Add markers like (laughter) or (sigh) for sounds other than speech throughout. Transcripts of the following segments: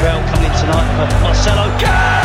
Maxwell coming in tonight for Marcelo. Nak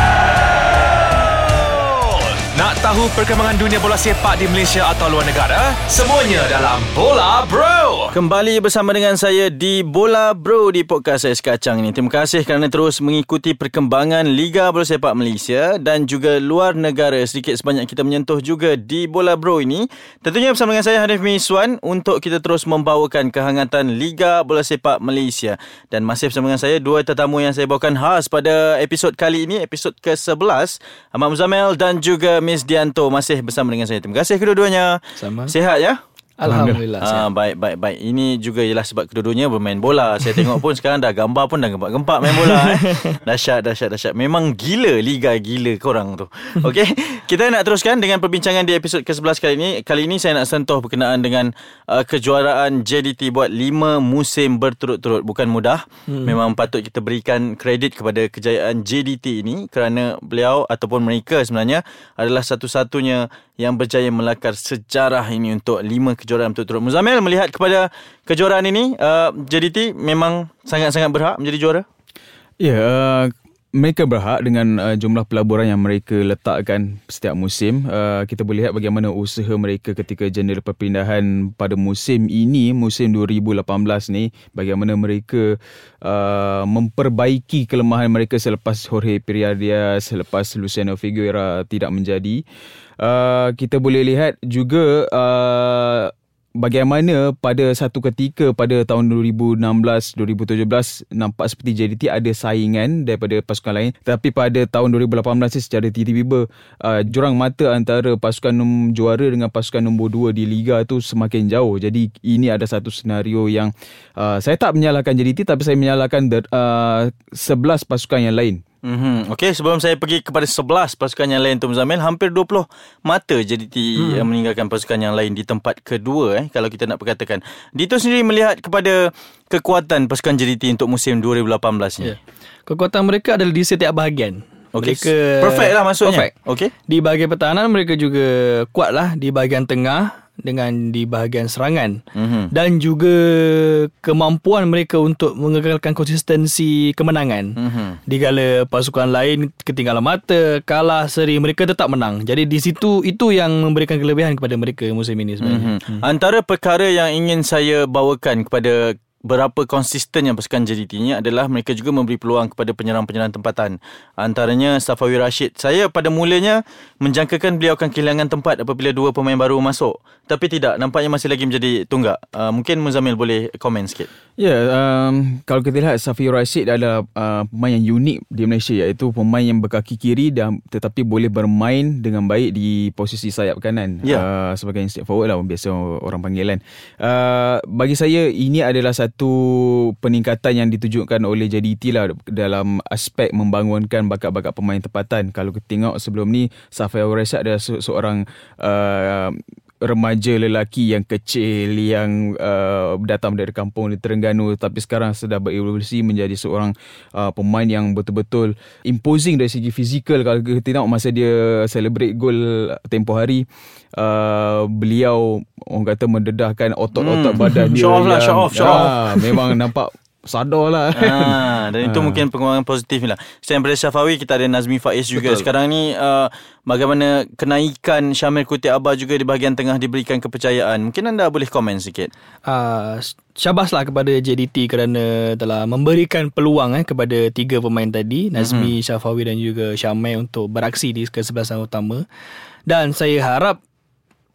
tahu perkembangan dunia bola sepak di Malaysia atau luar negara? Semuanya dalam Bola Bro. Kembali bersama dengan saya di Bola Bro di podcast saya sekacang ini. Terima kasih kerana terus mengikuti perkembangan Liga Bola Sepak Malaysia dan juga luar negara. Sedikit sebanyak kita menyentuh juga di Bola Bro ini. Tentunya bersama dengan saya Hanif Miswan untuk kita terus membawakan kehangatan Liga Bola Sepak Malaysia. Dan masih bersama dengan saya dua tetamu yang saya bawakan khas pada episod kali ini, episod ke-11. Ahmad Muzamel dan juga Miss Dianto masih bersama dengan saya. Terima kasih kedua-duanya. Sama. Sihat ya? Alhamdulillah. Ah, baik baik baik. Ini juga ialah sebab kedua-duanya bermain bola. Saya tengok pun sekarang dah gambar pun dah gempak-gempak main bola eh. (laughs) Dahsyat dahsyat dahsyat. Memang gila liga gila korang tu. Okey. Kita nak teruskan dengan perbincangan di episod ke-11 kali ini. Kali ini saya nak sentuh berkenaan dengan uh, kejuaraan JDT buat 5 musim berturut-turut. Bukan mudah. Hmm. Memang patut kita berikan kredit kepada kejayaan JDT ini kerana beliau ataupun mereka sebenarnya adalah satu-satunya yang berjaya melakar sejarah ini untuk 5 kejuaraan berturut-turut. Muzamil melihat kepada kejuaraan ini, uh, JDT memang sangat-sangat berhak menjadi juara? Ya, uh, mereka berhak dengan uh, jumlah pelaburan yang mereka letakkan setiap musim. Uh, kita boleh lihat bagaimana usaha mereka ketika jendela perpindahan pada musim ini, musim 2018 ni, bagaimana mereka uh, memperbaiki kelemahan mereka selepas Jorge Piriardia, selepas Luciano Figueira tidak menjadi. Uh, kita boleh lihat juga uh, bagaimana pada satu ketika pada tahun 2016-2017 nampak seperti JDT ada saingan daripada pasukan lain. Tapi pada tahun 2018 secara tiba-tiba uh, jurang mata antara pasukan num juara dengan pasukan nombor 2 di liga tu semakin jauh. Jadi ini ada satu senario yang uh, saya tak menyalahkan JDT tapi saya menyalahkan uh, 11 pasukan yang lain Mm-hmm. Okey, sebelum saya pergi kepada 11 pasukan yang lain tu Muzamil, hampir 20 mata JDT hmm. yang meninggalkan pasukan yang lain di tempat kedua eh kalau kita nak perkatakan. Dito sendiri melihat kepada kekuatan pasukan JDT untuk musim 2018 ni. Yeah. Kekuatan mereka adalah di setiap bahagian. Okay. Mereka perfect lah maksudnya. Perfect. Okey. Di bahagian pertahanan mereka juga kuat lah di bahagian tengah dengan di bahagian serangan mm-hmm. dan juga kemampuan mereka untuk mengekalkan konsistensi kemenangan mm-hmm. digala pasukan lain ketinggalan mata kalah seri mereka tetap menang jadi di situ itu yang memberikan kelebihan kepada mereka musim ini sebenarnya mm-hmm. mm. antara perkara yang ingin saya bawakan kepada berapa konsisten yang pasukan JDT ini adalah mereka juga memberi peluang kepada penyerang-penyerang tempatan. Antaranya Safawi Rashid. Saya pada mulanya menjangkakan beliau akan kehilangan tempat apabila dua pemain baru masuk. Tapi tidak, nampaknya masih lagi menjadi tunggak. Uh, mungkin Muzamil boleh komen sikit. Ya, yeah, um, kalau kita lihat Safi Rashid adalah uh, pemain yang unik di Malaysia iaitu pemain yang berkaki kiri dan tetapi boleh bermain dengan baik di posisi sayap kanan. Yeah. Uh, sebagai step forward lah biasa orang panggilan. Uh, bagi saya ini adalah satu peningkatan yang ditujukan oleh JDT lah dalam aspek membangunkan bakat-bakat pemain tempatan. Kalau kita tengok sebelum ni Safi Rashid adalah seorang uh, remaja lelaki yang kecil yang uh, datang dari kampung di Terengganu tapi sekarang sudah berevolusi menjadi seorang uh, pemain yang betul-betul imposing dari segi fizikal kalau kita tengok masa dia celebrate gol tempoh hari uh, beliau orang kata mendedahkan otot-otot hmm. badan (laughs) dia show off lah show off show off ah, memang nampak sadar lah. Ha, dan (laughs) itu ha. mungkin pengembangan positif lah. Selain daripada Syafawi, kita ada Nazmi Faiz juga. Betul. Sekarang ni, uh, bagaimana kenaikan Syamil Kuti Abah juga di bahagian tengah diberikan kepercayaan. Mungkin anda boleh komen sikit. Uh, syabaslah kepada JDT kerana telah memberikan peluang eh, kepada tiga pemain tadi. Nazmi, mm-hmm. Syafawi dan juga Syamil untuk beraksi di kesebelasan utama. Dan saya harap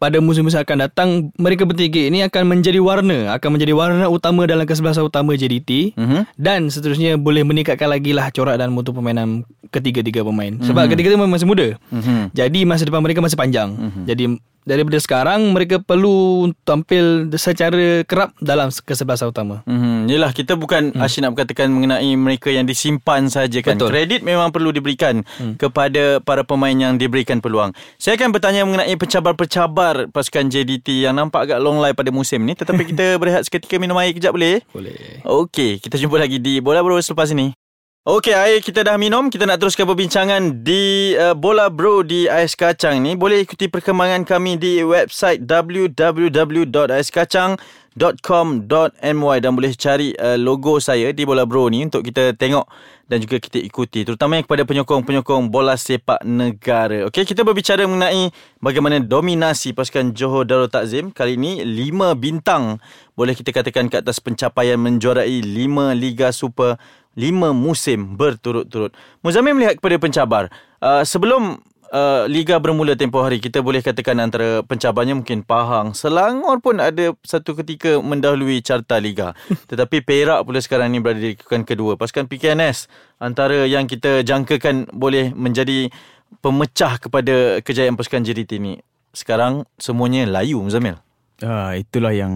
pada musim-musim akan datang mereka bertiga ini akan menjadi warna akan menjadi warna utama dalam kesebelasan utama JDT uh-huh. Mhm. dan seterusnya boleh meningkatkan lagi lah corak dan mutu permainan ketiga-tiga pemain sebab uh-huh. ketiga-tiga masih muda uh-huh. jadi masa depan mereka masih panjang uh-huh. jadi daripada sekarang mereka perlu tampil secara kerap dalam kesebelasan utama. Hmm, yalah kita bukan hmm. asyik nak berkatakan mengenai mereka yang disimpan saja kan. Betul. Kredit memang perlu diberikan hmm. kepada para pemain yang diberikan peluang. Saya akan bertanya mengenai pencabar-pencabar pasukan JDT yang nampak agak long life pada musim ni tetapi (laughs) kita berehat seketika minum air kejap boleh? Boleh. Okey, kita jumpa lagi di Bola Bro selepas ini. Okey, air kita dah minum. Kita nak teruskan perbincangan di uh, Bola Bro di Ais Kacang ni. Boleh ikuti perkembangan kami di website www.aiskacang.com.my dan boleh cari uh, logo saya di Bola Bro ni untuk kita tengok dan juga kita ikuti terutamanya kepada penyokong-penyokong bola sepak negara. Okey, kita berbicara mengenai bagaimana dominasi pasukan Johor Darul Takzim kali ini 5 bintang boleh kita katakan ke atas pencapaian menjuarai 5 Liga Super lima musim berturut-turut. Muzamil melihat kepada pencabar. Uh, sebelum uh, Liga bermula tempoh hari, kita boleh katakan antara pencabarnya mungkin Pahang. Selangor pun ada satu ketika mendahului carta Liga. (laughs) Tetapi Perak pula sekarang ni berada di kedudukan kedua. Pasukan PKNS antara yang kita jangkakan boleh menjadi pemecah kepada kejayaan pasukan JDT ni. Sekarang semuanya layu Muzamil. Ah, itulah yang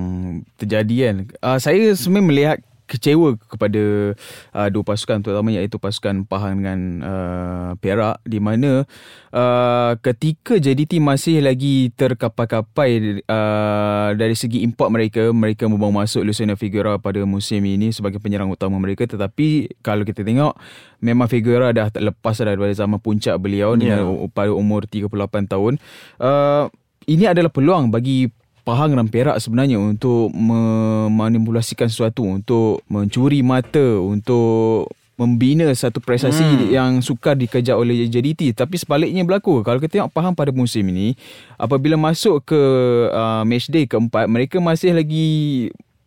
terjadi kan. Ah, saya sebenarnya melihat kecewa kepada uh, dua pasukan terutamanya iaitu pasukan Pahang dengan uh, Perak di mana uh, ketika JDT masih lagi terkapai-kapai uh, dari segi import mereka mereka membawa masuk Luciano Figueroa pada musim ini sebagai penyerang utama mereka tetapi kalau kita tengok memang Figueroa dah lepas daripada zaman puncak beliau yeah. dengan pada umur 38 tahun uh, ini adalah peluang bagi Pahang dan Perak sebenarnya untuk memanipulasikan sesuatu, untuk mencuri mata, untuk membina satu prestasi hmm. yang sukar dikejar oleh JDT tapi sebaliknya berlaku kalau kita tengok Pahang pada musim ini apabila masuk ke uh, match day keempat mereka masih lagi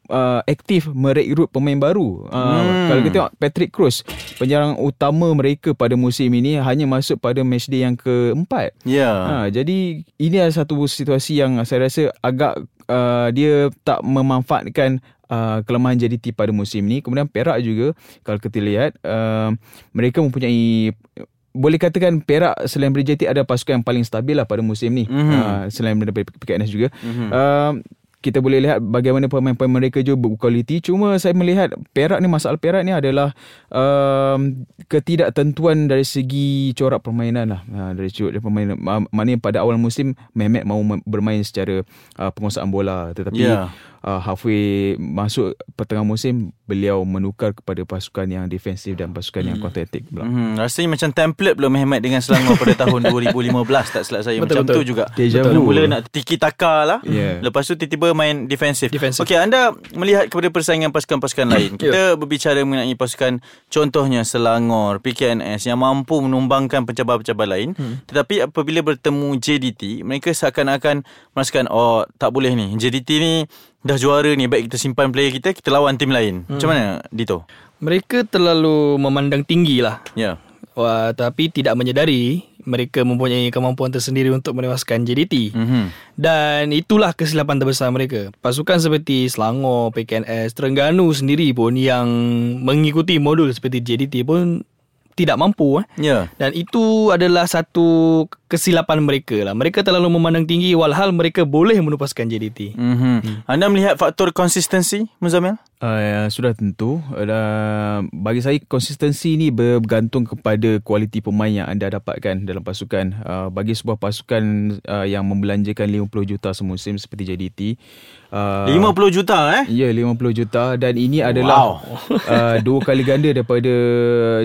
uh, aktif merekrut pemain baru. Uh, hmm. Kalau kita tengok Patrick Cruz, penyerang utama mereka pada musim ini hanya masuk pada match day yang keempat. Ya. Yeah. Uh, jadi ini adalah satu situasi yang saya rasa agak uh, dia tak memanfaatkan Uh, kelemahan JDT pada musim ini Kemudian Perak juga Kalau kita lihat uh, Mereka mempunyai boleh katakan Perak selain daripada JT ada pasukan yang paling stabil lah pada musim ni mm-hmm. uh, selain daripada PKNS juga mm-hmm. uh, kita boleh lihat bagaimana pemain-pemain mereka juga berkualiti. Cuma saya melihat Perak ni, masalah Perak ni adalah um, ketidaktentuan dari segi corak permainan lah. Ha, dari corak permainan. Mana pada awal musim, Mehmet mahu bermain secara uh, penguasaan bola. Tetapi yeah uh, halfway masuk pertengah musim beliau menukar kepada pasukan yang defensif dan pasukan hmm. yang counter attack pula. Hmm, rasanya macam template belum Mehmet dengan Selangor pada tahun (laughs) 2015 tak silap saya betul, macam betul. tu juga. Betul. Mula nak tiki taka lah. Yeah. Lepas tu tiba-tiba main defensif. defensif. Okey, anda melihat kepada persaingan pasukan-pasukan lain. Ya. Kita yeah. berbicara mengenai pasukan contohnya Selangor, PKNS yang mampu menumbangkan pencabar-pencabar lain. Hmm. Tetapi apabila bertemu JDT, mereka seakan-akan merasakan oh tak boleh ni. JDT ni dah juara ni baik kita simpan player kita kita lawan tim lain. Hmm. Macam mana Dito? Mereka terlalu memandang tinggi lah. Ya. Yeah. Wah, tapi tidak menyedari mereka mempunyai kemampuan tersendiri untuk menewaskan JDT. Mm-hmm. Dan itulah kesilapan terbesar mereka. Pasukan seperti Selangor, PKNS, Terengganu sendiri pun yang mengikuti modul seperti JDT pun tidak mampu eh. Yeah. Dan itu adalah satu kesilapan mereka lah. Mereka terlalu memandang tinggi walhal mereka boleh menupaskan JDT. Mm-hmm. Hmm. Anda melihat faktor konsistensi Muzamil? Uh, sudah tentu. Uh, bagi saya konsistensi ini bergantung kepada kualiti pemain yang anda dapatkan dalam pasukan. Uh, bagi sebuah pasukan uh, yang membelanjakan 50 juta semusim seperti JDT. Uh, 50 juta eh? Ya, 50 juta dan ini adalah wow. uh, (laughs) dua kali ganda daripada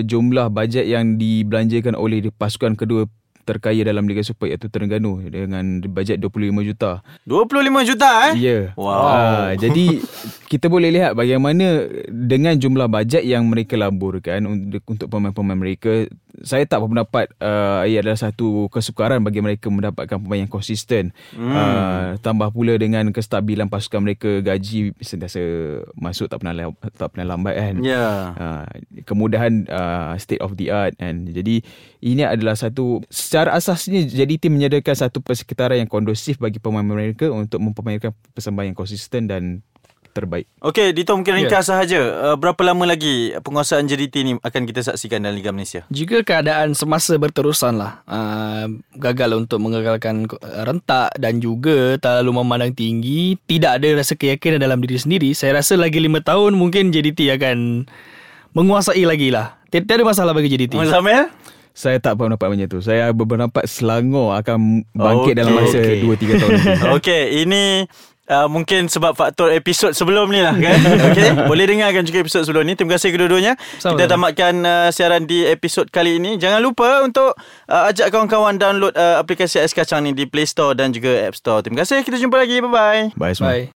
jumlah bajet yang dibelanjakan oleh pasukan kedua terkaya dalam Liga Super iaitu Terengganu dengan bajet 25 juta. 25 juta eh? Ya. Yeah. Wow. Uh, jadi (laughs) kita boleh lihat bagaimana dengan jumlah bajet yang mereka laburkan untuk pemain-pemain mereka saya tak berpendapat uh, ia adalah satu kesukaran bagi mereka mendapatkan pemain yang konsisten. Hmm. Uh, tambah pula dengan kestabilan pasukan mereka gaji sentiasa masuk tak pernah tak pernah lambat kan. Ya. Yeah. Uh, kemudahan uh, state of the art and jadi ini adalah satu secara asasnya jadi tim menyediakan satu persekitaran yang kondusif bagi pemain mereka untuk mempermainkan persembahan yang konsisten dan terbaik. Okey, Dito mungkin ringkas yeah. sahaja. Uh, berapa lama lagi penguasaan JDT ni akan kita saksikan dalam Liga Malaysia? Jika keadaan semasa berterusan lah, uh, gagal untuk mengagalkan rentak dan juga terlalu memandang tinggi, tidak ada rasa keyakinan dalam diri sendiri, saya rasa lagi lima tahun mungkin JDT akan menguasai lagi lah. Tidak ada masalah bagi JDT. Sambil? Saya tak berpendapat macam tu. Saya berpendapat Selangor akan bangkit okay, dalam masa okay. 2-3 tahun (laughs) Okey, ini Uh, mungkin sebab faktor episod sebelum ni lah kan (laughs) okay? Boleh dengarkan juga episod sebelum ni Terima kasih kedua-duanya Sama-sama. Kita tamatkan uh, siaran di episod kali ini Jangan lupa untuk uh, Ajak kawan-kawan download uh, aplikasi Ais Kacang ni Di Play Store dan juga App Store Terima kasih Kita jumpa lagi Bye-bye Bye semua. Bye.